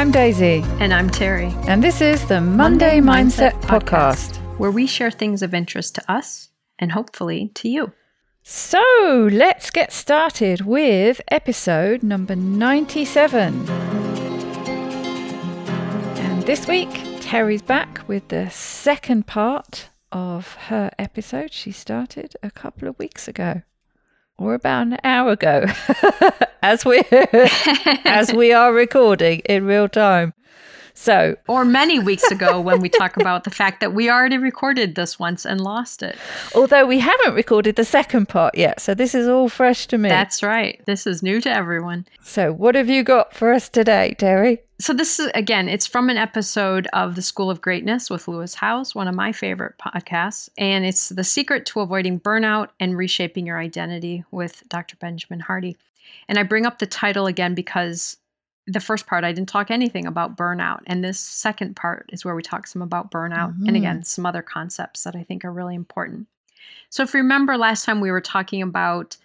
I'm Daisy. And I'm Terri. And this is the Monday, Monday Mindset, Mindset Podcast, where we share things of interest to us and hopefully to you. So let's get started with episode number 97. And this week, Terri's back with the second part of her episode she started a couple of weeks ago or about an hour ago as we as we are recording in real time. So, or many weeks ago when we talk about the fact that we already recorded this once and lost it. Although we haven't recorded the second part yet. So, this is all fresh to me. That's right. This is new to everyone. So, what have you got for us today, Terri? So, this is again, it's from an episode of The School of Greatness with Lewis Howes, one of my favorite podcasts. And it's The Secret to Avoiding Burnout and Reshaping Your Identity with Dr. Benjamin Hardy. And I bring up the title again because the first part I didn't talk anything about burnout, and this second part is where we talk some about burnout mm-hmm. and again some other concepts that I think are really important. So if you remember last time we were talking about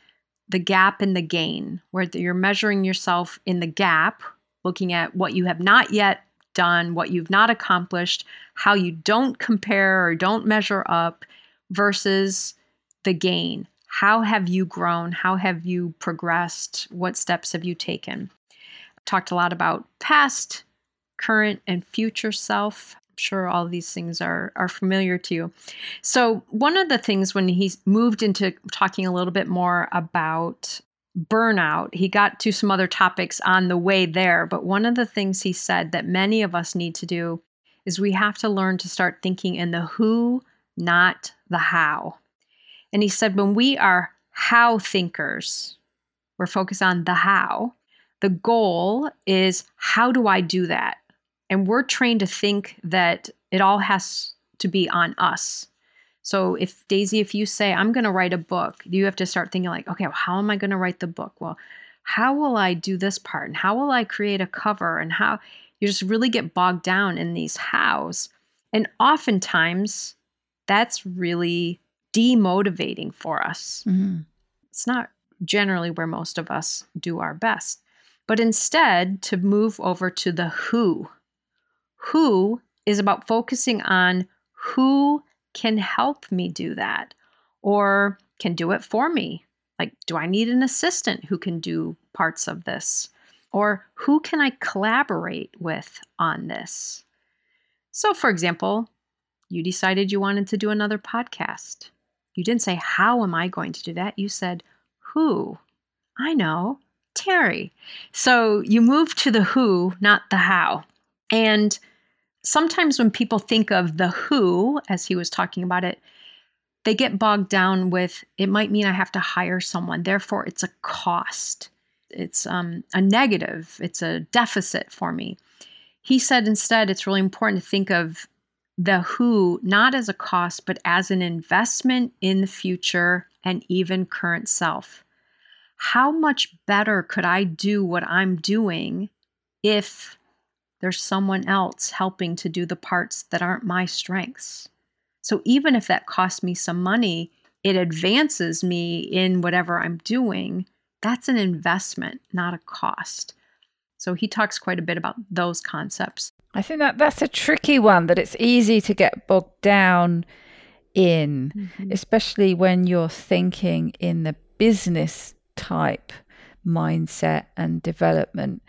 the gap and the gain, where you're measuring yourself in the gap, looking at what you have not yet done, what you've not accomplished, how you don't compare or don't measure up versus the gain. How have you grown? How have you progressed? What steps have you taken? i talked a lot about past, current, and future self. I'm sure all these things are, are familiar to you. So, one of the things when he moved into talking a little bit more about burnout, he got to some other topics on the way there. But one of the things he said that many of us need to do is we have to learn to start thinking in the who, not the how. And he said, when we are how thinkers, we're focused on the how, the goal is how do I do that? And we're trained to think that it all has to be on us. So if Daisy, if you say, I'm going to write a book, you have to start thinking like, okay, well, how am I going to write the book? Well, how will I do this part? And how will I create a cover? And how you just really get bogged down in these hows. And oftentimes that's really demotivating for us. Mm-hmm. It's not generally where most of us do our best but instead to move over to the who. Who is about focusing on who can help me do that or can do it for me. Like, do I need an assistant who can do parts of this? Or who can I collaborate with on this? So, for example, you decided you wanted to do another podcast. You didn't say, How am I going to do that? You said, Who? I know. Terri. So you move to the who, not the how. And sometimes when people think of the who, as he was talking about it, they get bogged down with it might mean I have to hire someone. Therefore, it's a cost. It's um, a negative. It's a deficit for me. He said instead, it's really important to think of the who not as a cost, but as an investment in the future and even current self how much better could I do what I'm doing if there's someone else helping to do the parts that aren't my strengths? So even if that costs me some money, it advances me in whatever I'm doing. That's an investment, not a cost. So he talks quite a bit about those concepts. I think that that's a tricky one that it's easy to get bogged down in, mm-hmm. especially when you're thinking in the business type mindset and development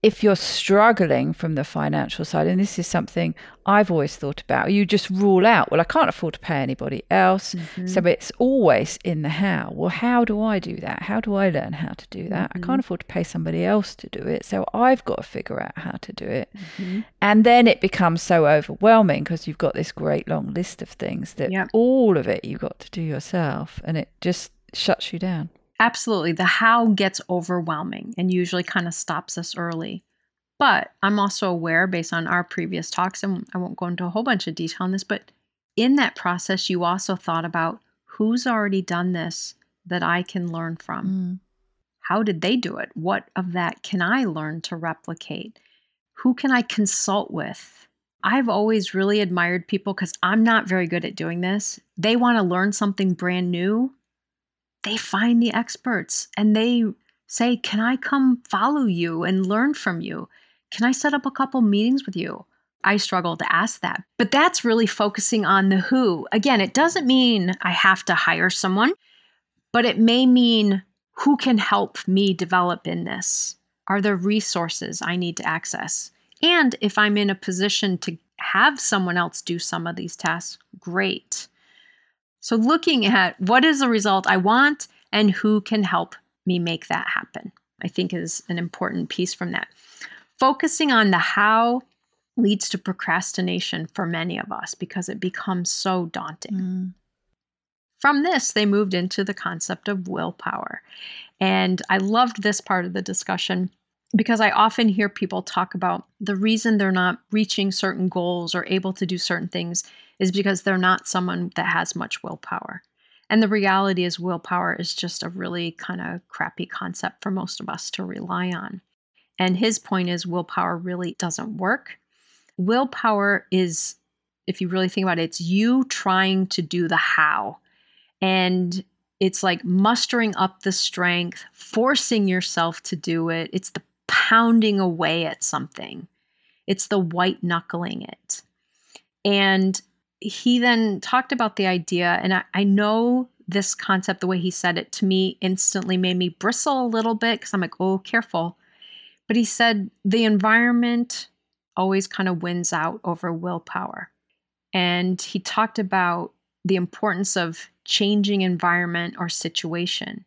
if you're struggling from the financial side, and this is something I've always thought about, you just rule out, well, I can't afford to pay anybody else. Mm-hmm. So it's always in the how. Well, how do I do that? How do I learn how to do that? Mm-hmm. I can't afford to pay somebody else to do it. So I've got to figure out how to do it. Mm-hmm. And then it becomes so overwhelming because you've got this great long list of things that yep. all of it you've got to do yourself, and it just shuts you down. Absolutely. The how gets overwhelming and usually kind of stops us early. But I'm also aware, based on our previous talks, and I won't go into a whole bunch of detail on this, but in that process, you also thought about who's already done this that I can learn from. Mm. How did they do it? What of that can I learn to replicate? Who can I consult with? I've always really admired people because I'm not very good at doing this. They want to learn something brand new they find the experts and they say, Can I come follow you and learn from you? Can I set up a couple meetings with you? I struggle to ask that. But that's really focusing on the who. Again, it doesn't mean I have to hire someone, but it may mean who can help me develop in this? Are there resources I need to access? And if I'm in a position to have someone else do some of these tasks, great. So, looking at what is the result I want and who can help me make that happen, I think is an important piece from that. Focusing on the how leads to procrastination for many of us because it becomes so daunting. Mm. From this, they moved into the concept of willpower. And I loved this part of the discussion because I often hear people talk about the reason they're not reaching certain goals or able to do certain things is because they're not someone that has much willpower. And the reality is, willpower is just a really kind of crappy concept for most of us to rely on. And his point is, willpower really doesn't work. Willpower is, if you really think about it, it's you trying to do the how. And it's like mustering up the strength, forcing yourself to do it. It's the pounding away at something, it's the white knuckling it. And he then talked about the idea, and I, I, know this concept, the way he said it to me, instantly made me bristle a little bit because I'm like, oh, careful. But he said the environment always kind of wins out over willpower. And he talked about the importance of changing environment or situation.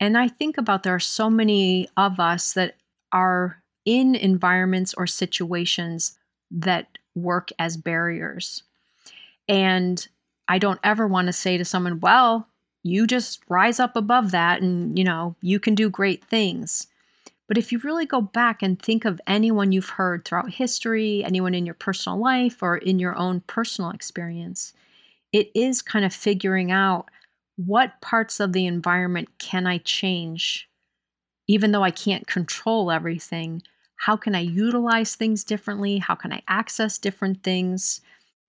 And I think about there are so many of us that are in environments or situations that work as barriers. And I don't ever want to say to someone, well, you just rise up above that and, you know, you can do great things. But if you really go back and think of anyone you've heard throughout history, anyone in your personal life or in your own personal experience, it is kind of figuring out what parts of the environment can I change? Even though I can't control everything, how can I utilize things differently? How can I access different things?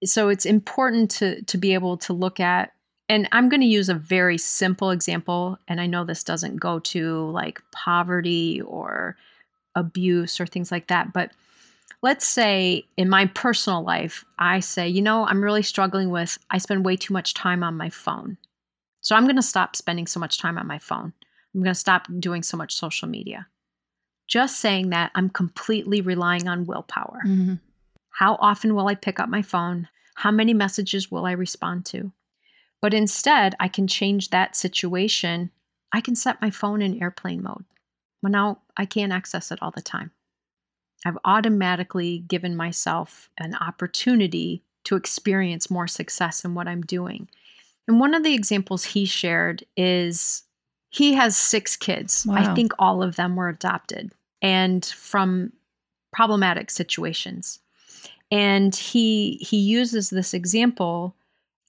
So it's important to, to be able to look at, and I'm going to use a very simple example. And I know this doesn't go to like poverty or abuse or things like that, but let's say in my personal life, I say, you know, I'm really struggling with, I spend way too much time on my phone. So I'm going to stop spending so much time on my phone. I'm going to stop doing so much social media. Just saying that, I'm completely relying on willpower. Mm-hmm. How often will I pick up my phone? How many messages will I respond to? But instead, I can change that situation. I can set my phone in airplane mode. Well, now I can't access it all the time. I've automatically given myself an opportunity to experience more success in what I'm doing. And one of the examples he shared is he has six kids. Wow. I think all of them were adopted and from problematic situations. And he he uses this example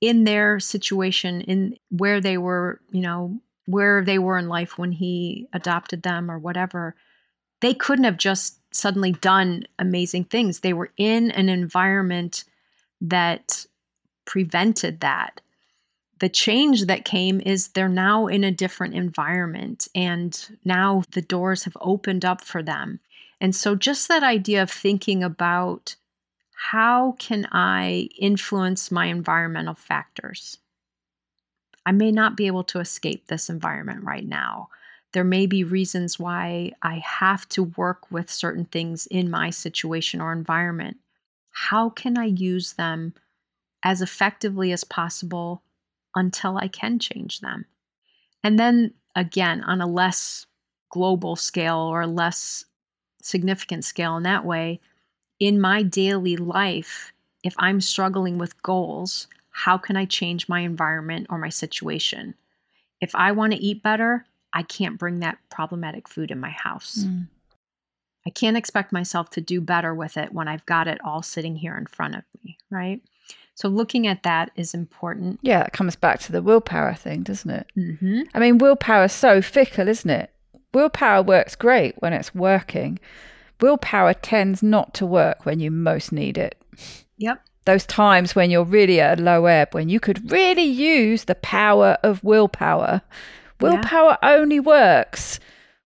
in their situation in where they were, you know, where they were in life when he adopted them or whatever. They couldn't have just suddenly done amazing things. They were in an environment that prevented that the change that came is they're now in a different environment and now the doors have opened up for them. And so just that idea of thinking about how can I influence my environmental factors? I may not be able to escape this environment right now. There may be reasons why I have to work with certain things in my situation or environment. How can I use them as effectively as possible until I can change them. And then again, on a less global scale or less significant scale in that way, in my daily life, if I'm struggling with goals, how can I change my environment or my situation? If I want to eat better, I can't bring that problematic food in my house. Mm. I can't expect myself to do better with it when I've got it all sitting here in front of me, right? So looking at that is important. Yeah, it comes back to the willpower thing, doesn't it? Mm-hmm. I mean, willpower is so fickle, isn't it? Willpower works great when it's working. Willpower tends not to work when you most need it. Yep. Those times when you're really at a low ebb, when you could really use the power of willpower. Willpower yeah. only works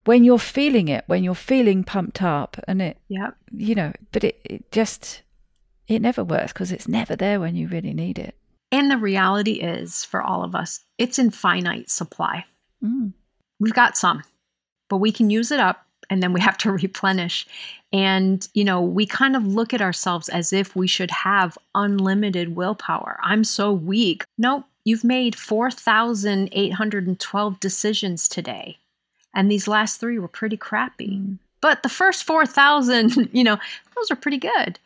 when you're feeling it, when you're feeling pumped up, and it, Yep. you know, but it, it just, it never works because it's never there when you really need it. And the reality is for all of us, it's in finite supply. Mm. We've got some, but we can use it up and then we have to replenish. And, you know, we kind of look at ourselves as if we should have unlimited willpower. I'm so weak. Nope, you've made 4,812 decisions today. And these last three were pretty crappy. Mm. But the first 4,000, you know, those are pretty good.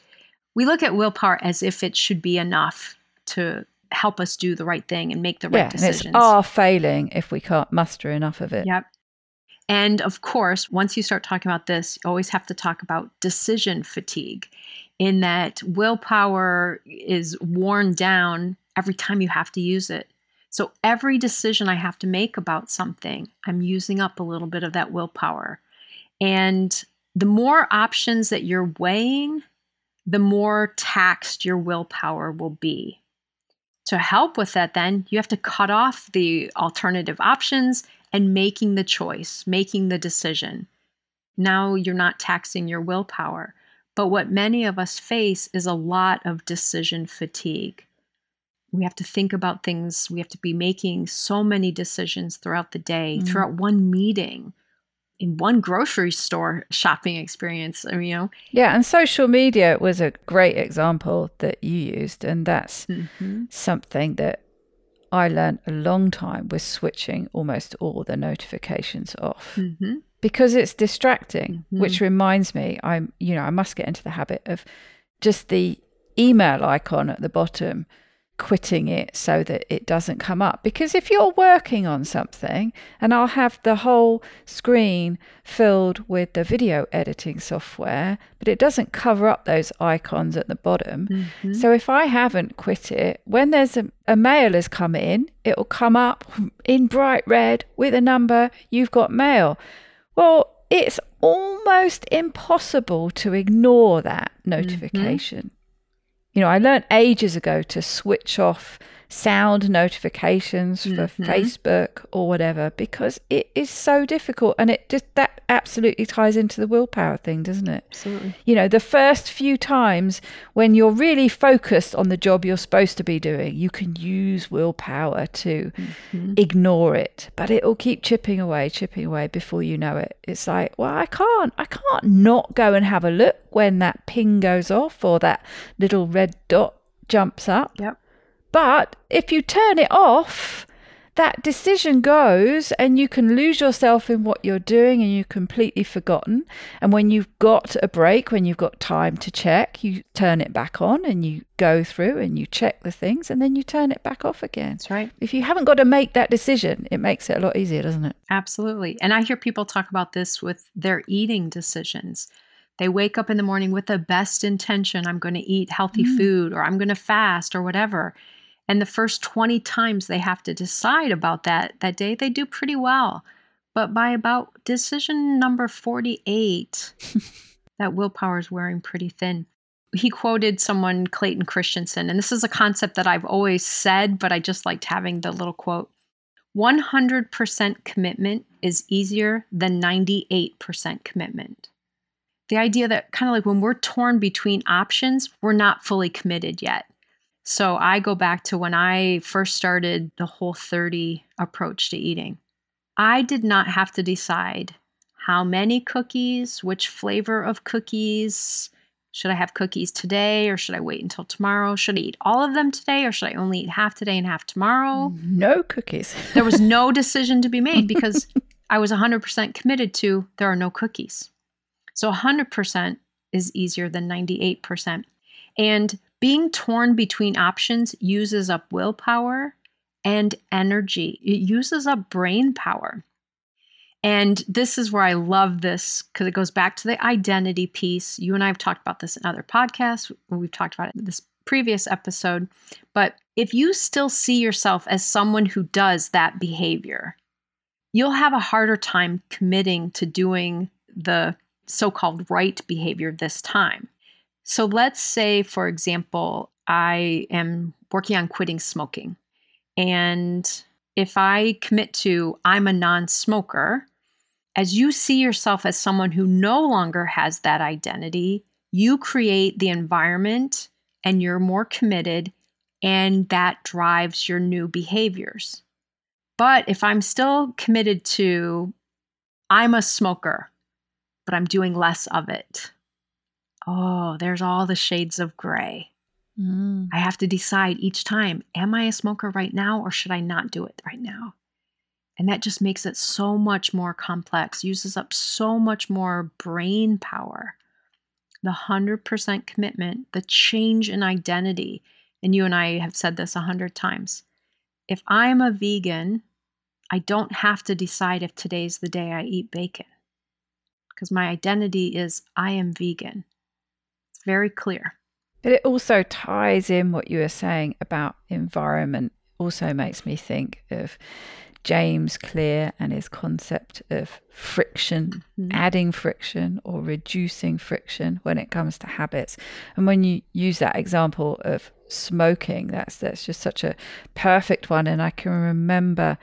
We look at willpower as if it should be enough to help us do the right thing and make the Yeah, right and it's decisions. our failing if we can't muster enough of it. Yep. And of course, once you start talking about this, you always have to talk about decision fatigue, in that willpower is worn down every time you have to use it. So every decision I have to make about something, I'm using up a little bit of that willpower. And the more options that you're weighing, the more taxed your willpower will be. To help with that, then you have to cut off the alternative options and making the choice, making the decision. Now you're not taxing your willpower. But what many of us face is a lot of decision fatigue. We have to think about things, we have to be making so many decisions throughout the day, Mm. throughout one meeting, in one grocery store shopping experience. I mean, you know, Yeah, and social media was a great example that you used, and that's Mhm. something that I learned a long time was switching almost all the notifications off Mhm. because it's distracting. Mhm. Which reminds me, I'm you know I must get into the habit of just the email icon at the bottom quitting it so that it doesn't come up because if you're working on something and I'll have the whole screen filled with the video editing software but it doesn't cover up those icons at the bottom Mhm. so if I haven't quit it, when there's a, a mail has come in, it'll come up in bright red with a number, you've got mail. Well, it's almost impossible to ignore that notification. You know, I learned ages ago to switch off sound notifications for Mhm. Facebook or whatever because it is so difficult and it just that absolutely ties into the willpower thing, doesn't it? Absolutely. you know, the first few times when you're really focused on the job you're supposed to be doing, you can use willpower to Mhm. ignore it, but it'll keep chipping away, chipping away before you know it. It's like, well, I can't, I can't not go and have a look when that ping goes off or that little red dot jumps up. Yep. But if you turn it off, that decision goes and you can lose yourself in what you're doing and you're completely forgotten. And when you've got a break, when you've got time to check, you turn it back on and you go through and you check the things and then you turn it back off again. That's right. If you haven't got to make that decision, it makes it a lot easier, doesn't it? Absolutely. And I hear people talk about this with their eating decisions. They wake up in the morning with the best intention I'm going to eat healthy Mm. food or I'm going to fast or whatever. And the first 20 times they have to decide about that that day, they do pretty well. But by about decision number 48, that willpower is wearing pretty thin. He quoted someone, Clayton Christensen, and this is a concept that I've always said, but I just liked having the little quote. 100% commitment is easier than 98% commitment. The idea that kind of like when we're torn between options, we're not fully committed yet. So I go back to when I first started the Whole30 approach to eating. I did not have to decide how many cookies, which flavor of cookies. Should I have cookies today or should I wait until tomorrow? Should I eat all of them today or should I only eat half today and half tomorrow? No cookies. there was no decision to be made because I was 100% committed to there are no cookies. So 100% is easier than 98%. And being torn between options uses up willpower and energy, it uses up brain power. And this is where I love this because it goes back to the identity piece. You and I have talked about this in other podcasts. We've talked about it in this previous episode. But if you still see yourself as someone who does that behavior, you'll have a harder time committing to doing the so called right behavior this time. So let's say, for example, I am working on quitting smoking. And if I commit to I'm a non smoker, as you see yourself as someone who no longer has that identity, you create the environment and you're more committed, and that drives your new behaviors. But if I'm still committed to, I'm a smoker, but I'm doing less of it. Oh, there's all the shades of gray. Mm. I have to decide each time am I a smoker right now or should I not do it right now? And that just makes it so much more complex, uses up so much more brain power. The 100% commitment, the change in identity. And you and I have said this a hundred times. If I'm a vegan, I don't have to decide if today's the day I eat bacon because my identity is I am vegan. Very clear. But it also ties in what you were saying about environment, also makes me think of James Clear and his concept of friction, mm-hmm. adding friction or reducing friction when it comes to habits. And when you use that example of smoking, that's that's just such a perfect one. And I can remember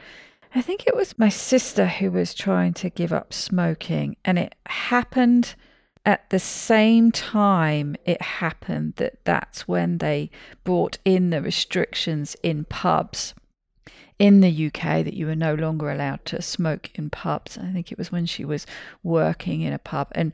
I think it was my sister who was trying to give up smoking, and it happened at the same time it happened that that's when they brought in the restrictions in pubs in the UK that you were no longer allowed to smoke in pubs. I think it was when she was working in a pub. And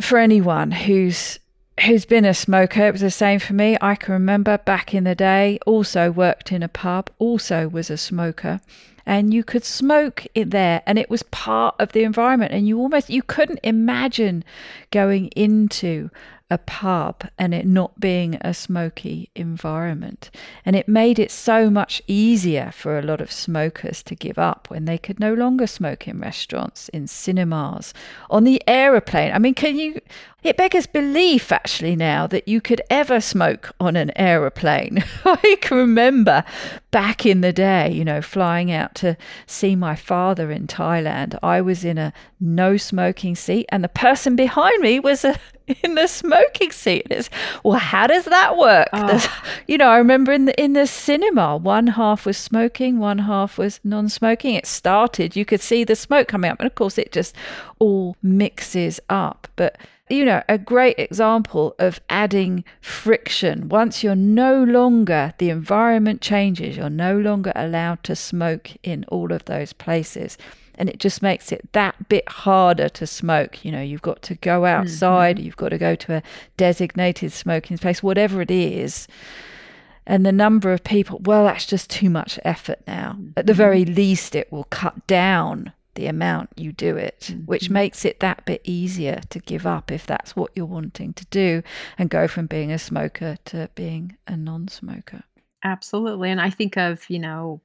for anyone who's who's been a smoker, it was the same for me. I can remember back in the day, also worked in a pub, also was a smoker and you could smoke it there and it was part of the environment and you almost you couldn't imagine going into a pub and it not being a smoky environment. And it made it so much easier for a lot of smokers to give up when they could no longer smoke in restaurants, in cinemas, on the aeroplane. I mean, can you? It beggars belief actually now that you could ever smoke on an aeroplane. I can remember back in the day, you know, flying out to see my father in Thailand. I was in a no smoking seat, and the person behind me was uh, a in the smoking seat. It's well, how does that work? Oh. You know, I remember in the in the cinema, one half was smoking, one half was non-smoking. It started, you could see the smoke coming up, and of course, it just all mixes up. But you know, a great example of adding friction. Once you're no longer, the environment changes, you're no longer allowed to smoke in all of those places and it just makes it that bit harder to smoke. You know, you've got to go outside, mm-hmm. you've got to go to a designated smoking space, whatever it is. And the number of people, well, that's just too much effort now. Mm-hmm. At the very least, it will cut down the amount you do it, mm-hmm. which makes it that bit easier to give up if that's what you're wanting to do and go from being a smoker to being a non smoker. Absolutely. And I think of, you know,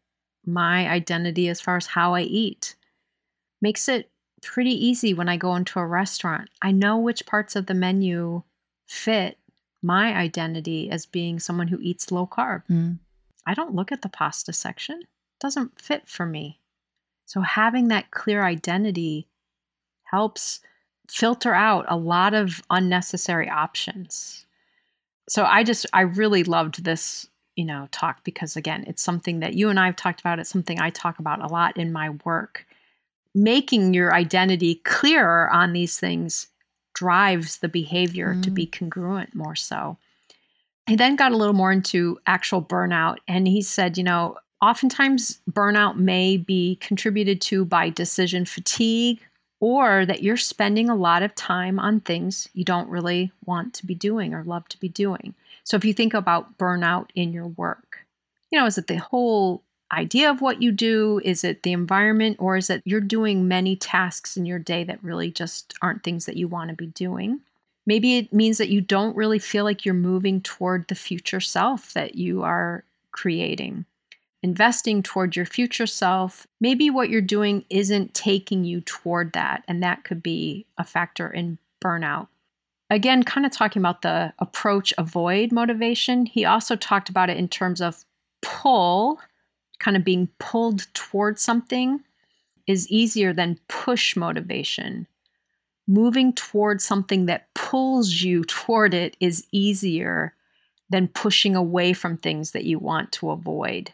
my identity as far as how I eat makes it pretty easy when I go into a restaurant. I know which parts of the menu fit my identity as being someone who eats low carb. Mm. I don't look at the pasta section. It doesn't fit for me. So having that clear identity helps filter out a lot of unnecessary options. So I just I really loved this, you know, talk because again, it's something that you and I have talked about, it's something I talk about a lot in my work making your identity clearer on these things drives the behavior mm. to be mm. congruent more so. He then got a little more into actual burnout, and he said, you know, oftentimes burnout may be contributed to by decision fatigue or that you're spending a lot of time on things you don't really want to be doing or love to be doing. So if you think about burnout in your work, you know, is it the whole idea of what you do? Is it the environment? Or is it you're doing many tasks in your day that really just aren't things that you want to be doing? Maybe it means that you don't really feel like you're moving toward the future self that you are creating. Investing toward your future self, maybe what you're doing isn't taking you toward that. And that could be a factor in burnout. Again, kind of talking about the approach avoid motivation, he also talked about it in terms of pull kind of being pulled toward something is easier than push motivation. Moving toward something that pulls you toward it is easier than pushing away from things that you want to avoid.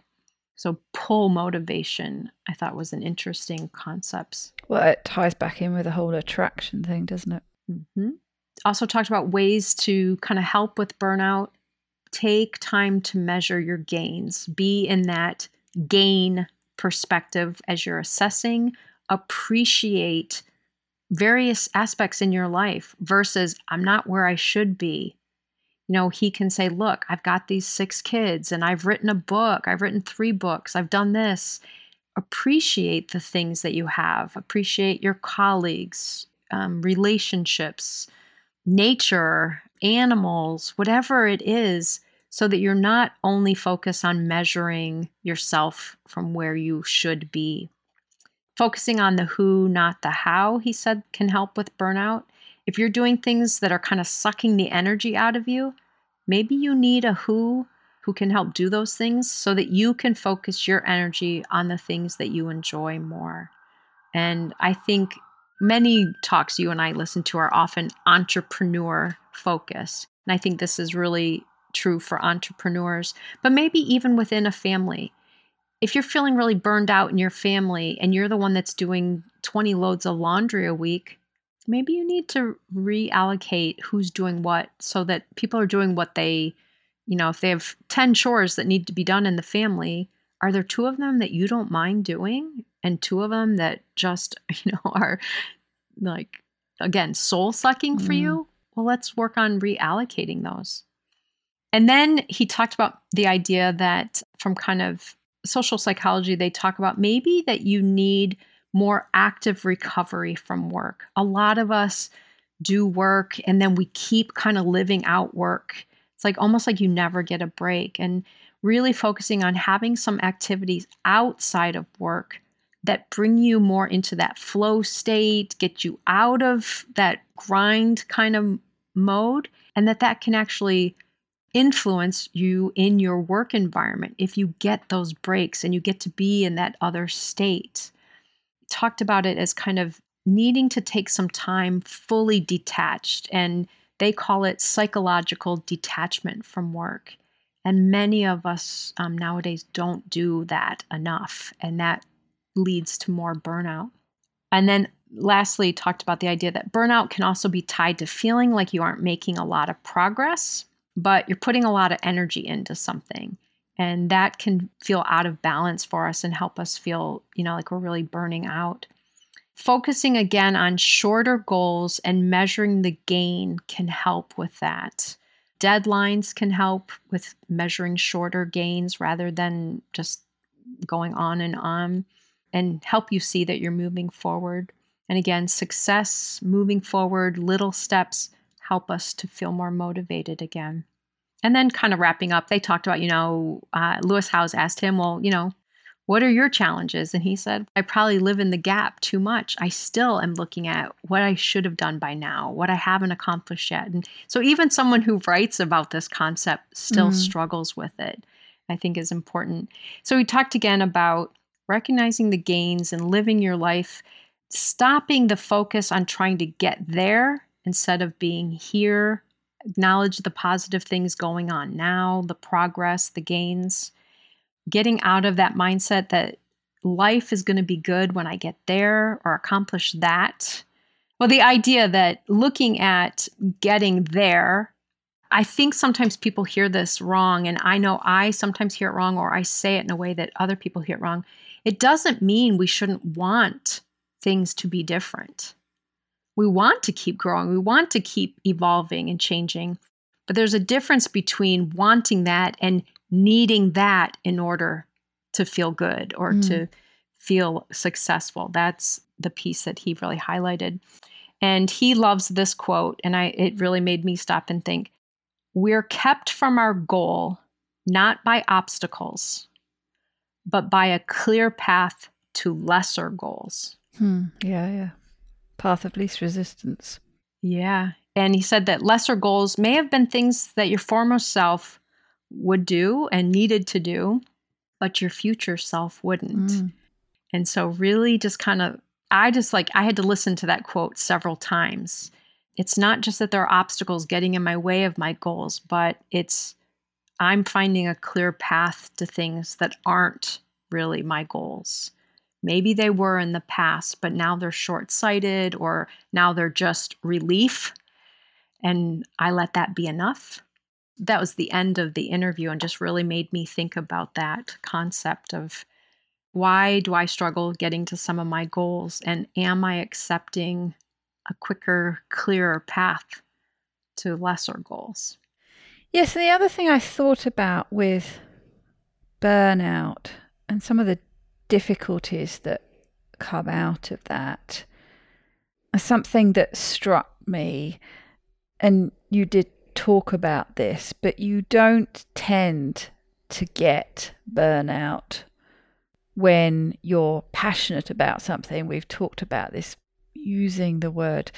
So, pull motivation, I thought was an interesting concept. Well, it ties back in with the whole attraction thing, doesn't it? Mm-hmm. Also, talked about ways to kind of help with burnout. Take time to measure your gains, be in that gain perspective as you're assessing, appreciate various aspects in your life versus I'm not where I should be you know, he can say, Look, I've got these six kids and I've written a book, I've written three books, I've done this. Appreciate the things that you have, appreciate your colleagues, um, relationships, nature, animals, whatever it is, so that you're not only focused on measuring yourself from where you should be. Focusing on the who, not the how, he said, can help with burnout. If you're doing things that are kind of sucking the energy out of you, maybe you need a who who can help do those things so that you can focus your energy on the things that you enjoy more. And I think many talks you and I listen to are often entrepreneur focused. And I think this is really true for entrepreneurs, but maybe even within a family. If you're feeling really burned out in your family and you're the one that's doing 20 loads of laundry a week, maybe you need to reallocate who's doing what so that people are doing what they, you know, if they have 10 chores that need to be done in the family, are there two of them that you don't mind doing and two of them that just, you know, are like, again, soul sucking for mm. you? Well, let's work on reallocating those. And then he talked about the idea that from kind of social psychology, they talk about maybe that you need more active recovery from work. A lot of us do work and then we keep kind of living out work. It's like almost like you never get a break. And really focusing on having some activities outside of work that bring you more into that flow state, get you out of that grind kind of mode, and that that can actually influence you in your work environment if you get those breaks and you get to be in that other state talked about it as kind of needing to take some time fully detached, and they call it psychological detachment from work. And many of us um, nowadays don't do that enough, and that leads to more burnout. And then lastly, talked about the idea that burnout can also be tied to feeling like you aren't making a lot of progress, but you're putting a lot of energy into something and that can feel out of balance for us and help us feel you know like we're really burning out. Focusing again on shorter goals and measuring the gain can help with that. Deadlines can help with measuring shorter gains rather than just going on and on and help you see that you're moving forward. And again success moving forward little steps help us to feel more motivated again and then kind of wrapping up, they talked about, you know, uh, Lewis Howes asked him, well, you know, what are your challenges? And he said, I probably live in the gap too much. I still am looking at what I should have done by now, what I haven't accomplished yet. And so even someone who writes about this concept still mm. struggles with it, I think is important. So we talked again about recognizing the gains and living your life, stopping the focus on trying to get there instead of being here acknowledge the positive things going on now, the progress, the gains, getting out of that mindset that life is going to be good when I get there or accomplish that. Well, the idea that looking at getting there, I think sometimes people hear this wrong, and I know I sometimes hear it wrong, or I say it in a way that other people hear it wrong. It doesn't mean we shouldn't want things to be different we want to keep growing, we want to keep evolving and changing. But there's a difference between wanting that and needing that in order to feel good or mm. to feel successful. That's the piece that he really highlighted. And he loves this quote and I it really made me stop and think. We're kept from our goal not by obstacles, but by a clear path to lesser goals. Hmm. Yeah, yeah path of least resistance. Yeah. And he said that lesser goals may have been things that your former self would do and needed to do, but your future self wouldn't. Mm. And so, really, just kind of, I just like, I had to listen to that quote several times. It's not just that there are obstacles getting in my way of my goals, but it's, I'm finding a clear path to things that aren't really my goals. Maybe they were in the past, but now they're short sighted or now they're just relief. And I let that be enough. That was the end of the interview and just really made me think about that concept of why do I struggle getting to some of my goals? And am I accepting a quicker, clearer path to lesser goals? Yes, the other thing I thought about with burnout and some of the difficulties that come out of that. Something that struck me and you did talk about this but you don't tend to get burnout when you're passionate about something. We've talked about this using the word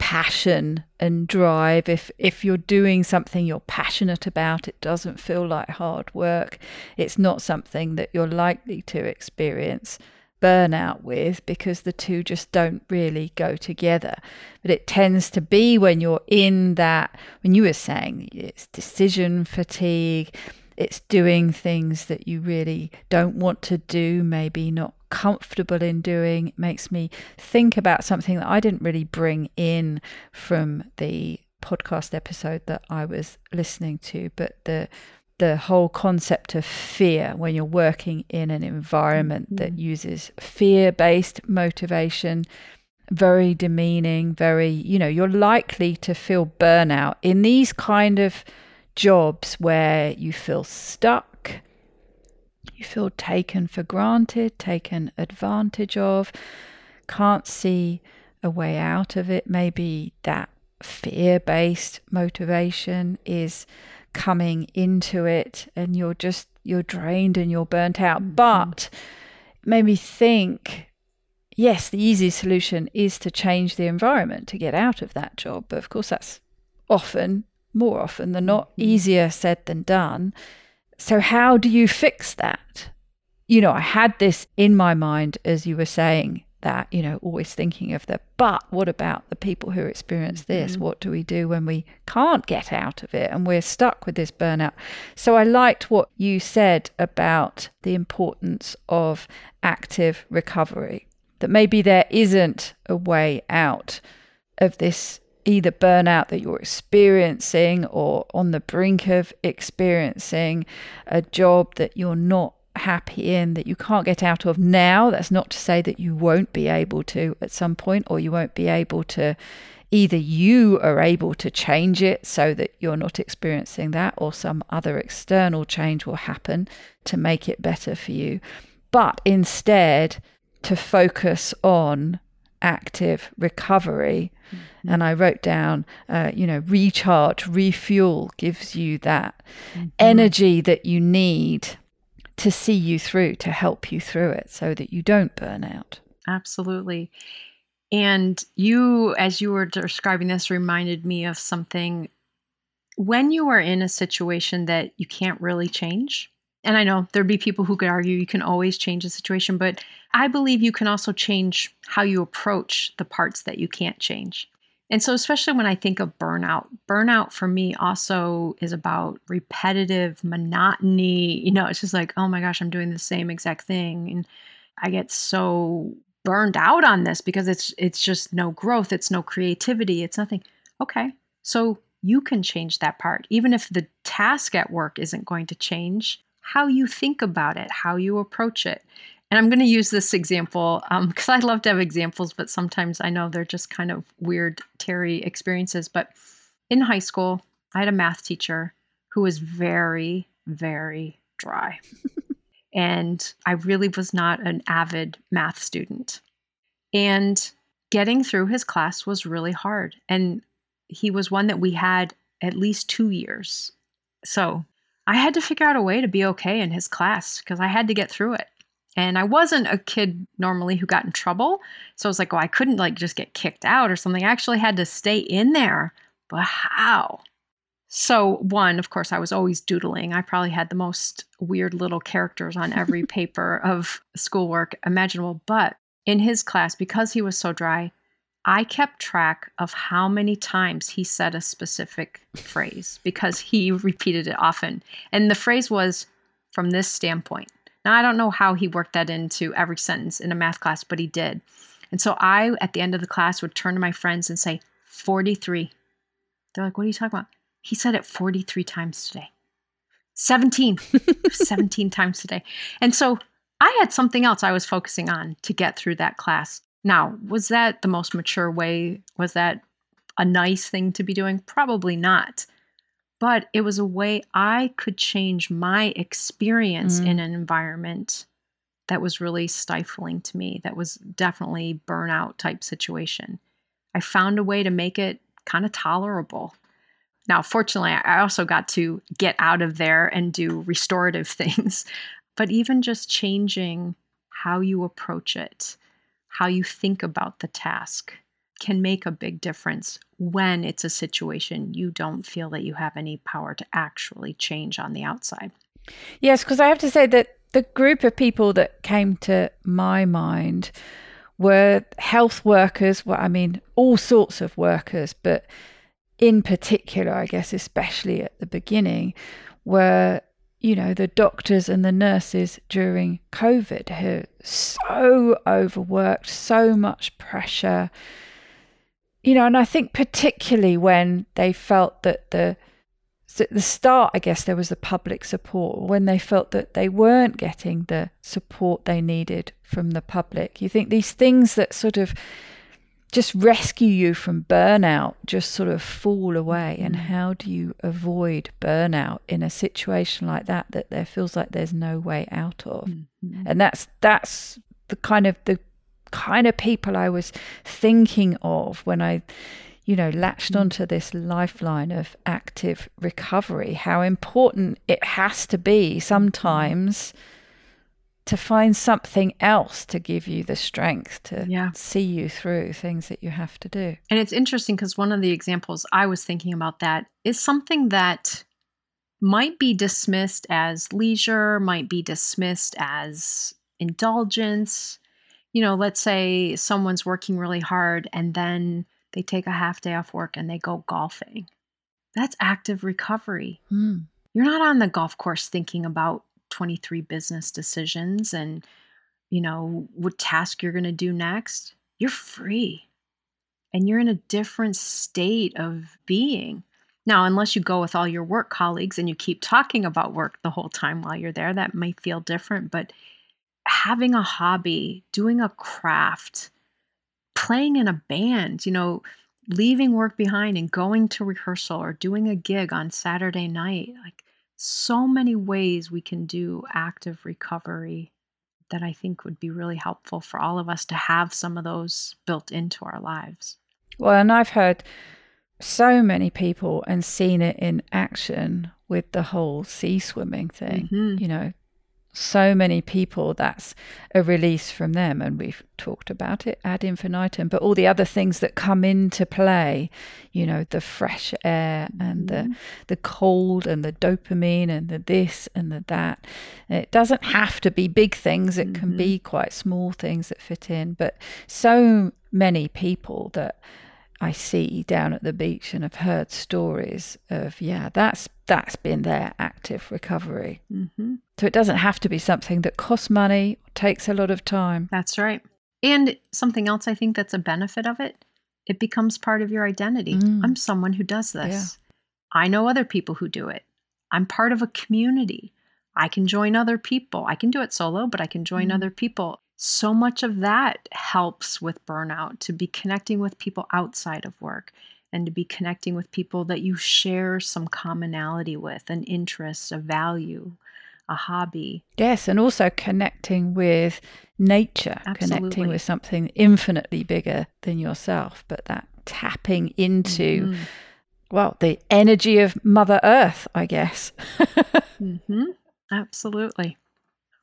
passion and drive. If if you're doing something you're passionate about it doesn't feel like hard work. It's not something that you're likely to experience burnout with because the two just don't really go together. But it tends to be when you're in that when you were saying it's decision fatigue it's doing things that you really don't want to do maybe not comfortable in doing. It makes me think about something that I didn't really bring in from the podcast episode that I was listening to, but the the whole concept of fear when you're working in an environment mm-hmm. that uses fear-based motivation very demeaning very you know you're likely to feel burnout in these kind of jobs where you feel stuck you feel taken for granted, taken advantage of, can't see a way out of it. Maybe that fear based motivation is coming into it and you're just you're drained and you're burnt out mm-hmm. but made me think yes the easy solution is to change the environment to get out of that job but of course that's often more often than not mm-hmm. easier said than done so, how do you fix that? You know, I had this in my mind as you were saying that, you know, always thinking of the, but what about the people who experience this? Mm-hmm. What do we do when we can't get out of it and we're stuck with this burnout? So, I liked what you said about the importance of active recovery, that maybe there isn't a way out of this either burnout that you're experiencing or on the brink of experiencing a job that you're not happy in that you can't get out of now that's not to say that you won't be able to at some point or you won't be able to either you are able to change it so that you're not experiencing that or some other external change will happen to make it better for you but instead to focus on active recovery. And I wrote down, uh, you know, recharge, refuel gives you that mm-hmm. energy that you need to see you through, to help you through it so that you don't burn out. Absolutely. And you, as you were describing this, reminded me of something. When you are in a situation that you can't really change, and I know there'd be people who could argue you can always change a situation, but I believe you can also change how you approach the parts that you can't change. And so, especially when I think of burnout, burnout for me also is about repetitive monotony. You know, it's just like, oh my gosh, I'm doing the same exact thing. And I get so burned out on this because it's it's just no growth, it's no creativity, it's nothing. Okay. So you can change that part. Even if the task at work isn't going to change, how you think about it, how you approach it. And I'm going to use this example because um, I love to have examples, but sometimes I know they're just kind of weird Terri experiences. But in high school, I had a math teacher who was very, very dry. and I really was not an avid math student. And getting through his class was really hard. And he was one that we had at least two years. So I had to figure out a way to be okay in his class because I had to get through it. And I wasn't a kid normally who got in trouble. So I was like, well, I couldn't like just get kicked out or something. I actually had to stay in there. But how? So, one, of course, I was always doodling. I probably had the most weird little characters on every paper of schoolwork imaginable. But in his class, because he was so dry, I kept track of how many times he said a specific phrase because he repeated it often. And the phrase was from this standpoint. Now, I don't know how he worked that into every sentence in a math class, but he did. And so I, at the end of the class, would turn to my friends and say, 43. They're like, what are you talking about? He said it 43 times today. 17. 17 times today. And so I had something else I was focusing on to get through that class. Now, was that the most mature way? Was that a nice thing to be doing? Probably not. But it was a way I could change my experience mm. in an environment that was really stifling to me, that was definitely burnout type situation. I found a way to make it kind of tolerable. Now, fortunately, I also got to get out of there and do restorative things, but even just changing how you approach it, how you think about the task can make a big difference when it's a situation you don't feel that you have any power to actually change on the outside. Yes, because I have to say that the group of people that came to my mind were health workers. Well, I mean, all sorts of workers, but in particular, I guess, especially at the beginning, were you know the doctors and the nurses during COVID who so overworked, so much pressure. You know, and I think particularly when they felt that the so at the start, I guess there was the public support when they felt that they weren't getting the support they needed from the public. You think these things that sort of just rescue you from burnout just sort of fall away and mm. how do you avoid burnout in a situation like that that there feels like there's no way out of mm-hmm. and that's that's the kind of the kind of people I was thinking of when I you know, latched mm. onto this lifeline of active recovery, how important it has to be sometimes to find something else to give you the strength to yeah. see you through things that you have to do. And it's interesting because one of the examples I was thinking about that is something that might be dismissed as leisure, might be dismissed as indulgence. You know, let's say someone's working really hard and then they take a half day off work and they go golfing. That's active recovery. Mm. You're not on the golf course thinking about 23 business decisions and, you know, what task you're going to do next. You're free and you're in a different state of being. Now, unless you go with all your work colleagues and you keep talking about work the whole time while you're there, that might feel different. But having a hobby, doing a craft, playing in a band, you know, leaving work behind and going to rehearsal or doing a gig on Saturday night. Like so many ways we can do active recovery that I think would be really helpful for all of us to have some of those built into our lives. Well, and I've heard so many people and seen it in action with the whole sea swimming thing. Mm-hmm. You know, so many people that's a release from them and we've talked about it ad infinitum but all the other things that come into play you know the fresh air and mm-hmm. the the cold and the dopamine and the this and the that it doesn't have to be big things it mm-hmm. can be mm-hmm. quite small things that fit in but so many people that I see down at the beach and have heard stories of yeah that's that's been their active recovery. Mm-hmm. So it doesn't have to be something that costs money, takes a lot of time. That's right. And something else I think that's a benefit of it, it becomes part of your identity. Mm. I'm someone who does this. Yeah. I know other people who do it. I'm part of a community. I can join other people. I can do it solo, but I can join mm. other people so much of that helps with burnout to be connecting with people outside of work and to be connecting with people that you share some commonality with, an interest, a value, a hobby. Yes, and also connecting with nature, Absolutely. connecting with something infinitely bigger than yourself, but that tapping into. Mm-hmm. Well, the energy of Mother Earth, I guess. mm-hmm. Absolutely.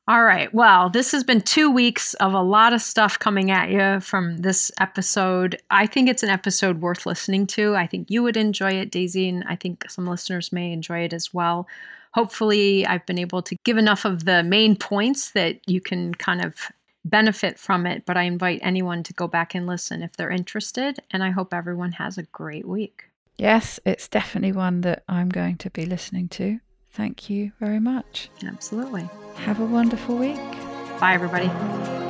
All right. Well, this has been two weeks of a lot of stuff coming at you from this episode. I think it's an episode worth listening to. I think you would enjoy it, Daisy, and I think some listeners may enjoy it as well. Hopefully, I've been able to give enough of the main points that you can kind of benefit from it. But I invite anyone to go back and listen if they're interested. And I hope everyone has a great week. Yes, it's definitely one that I'm going to be listening to. Thank you very much. Absolutely. Have a wonderful week. Bye, everybody.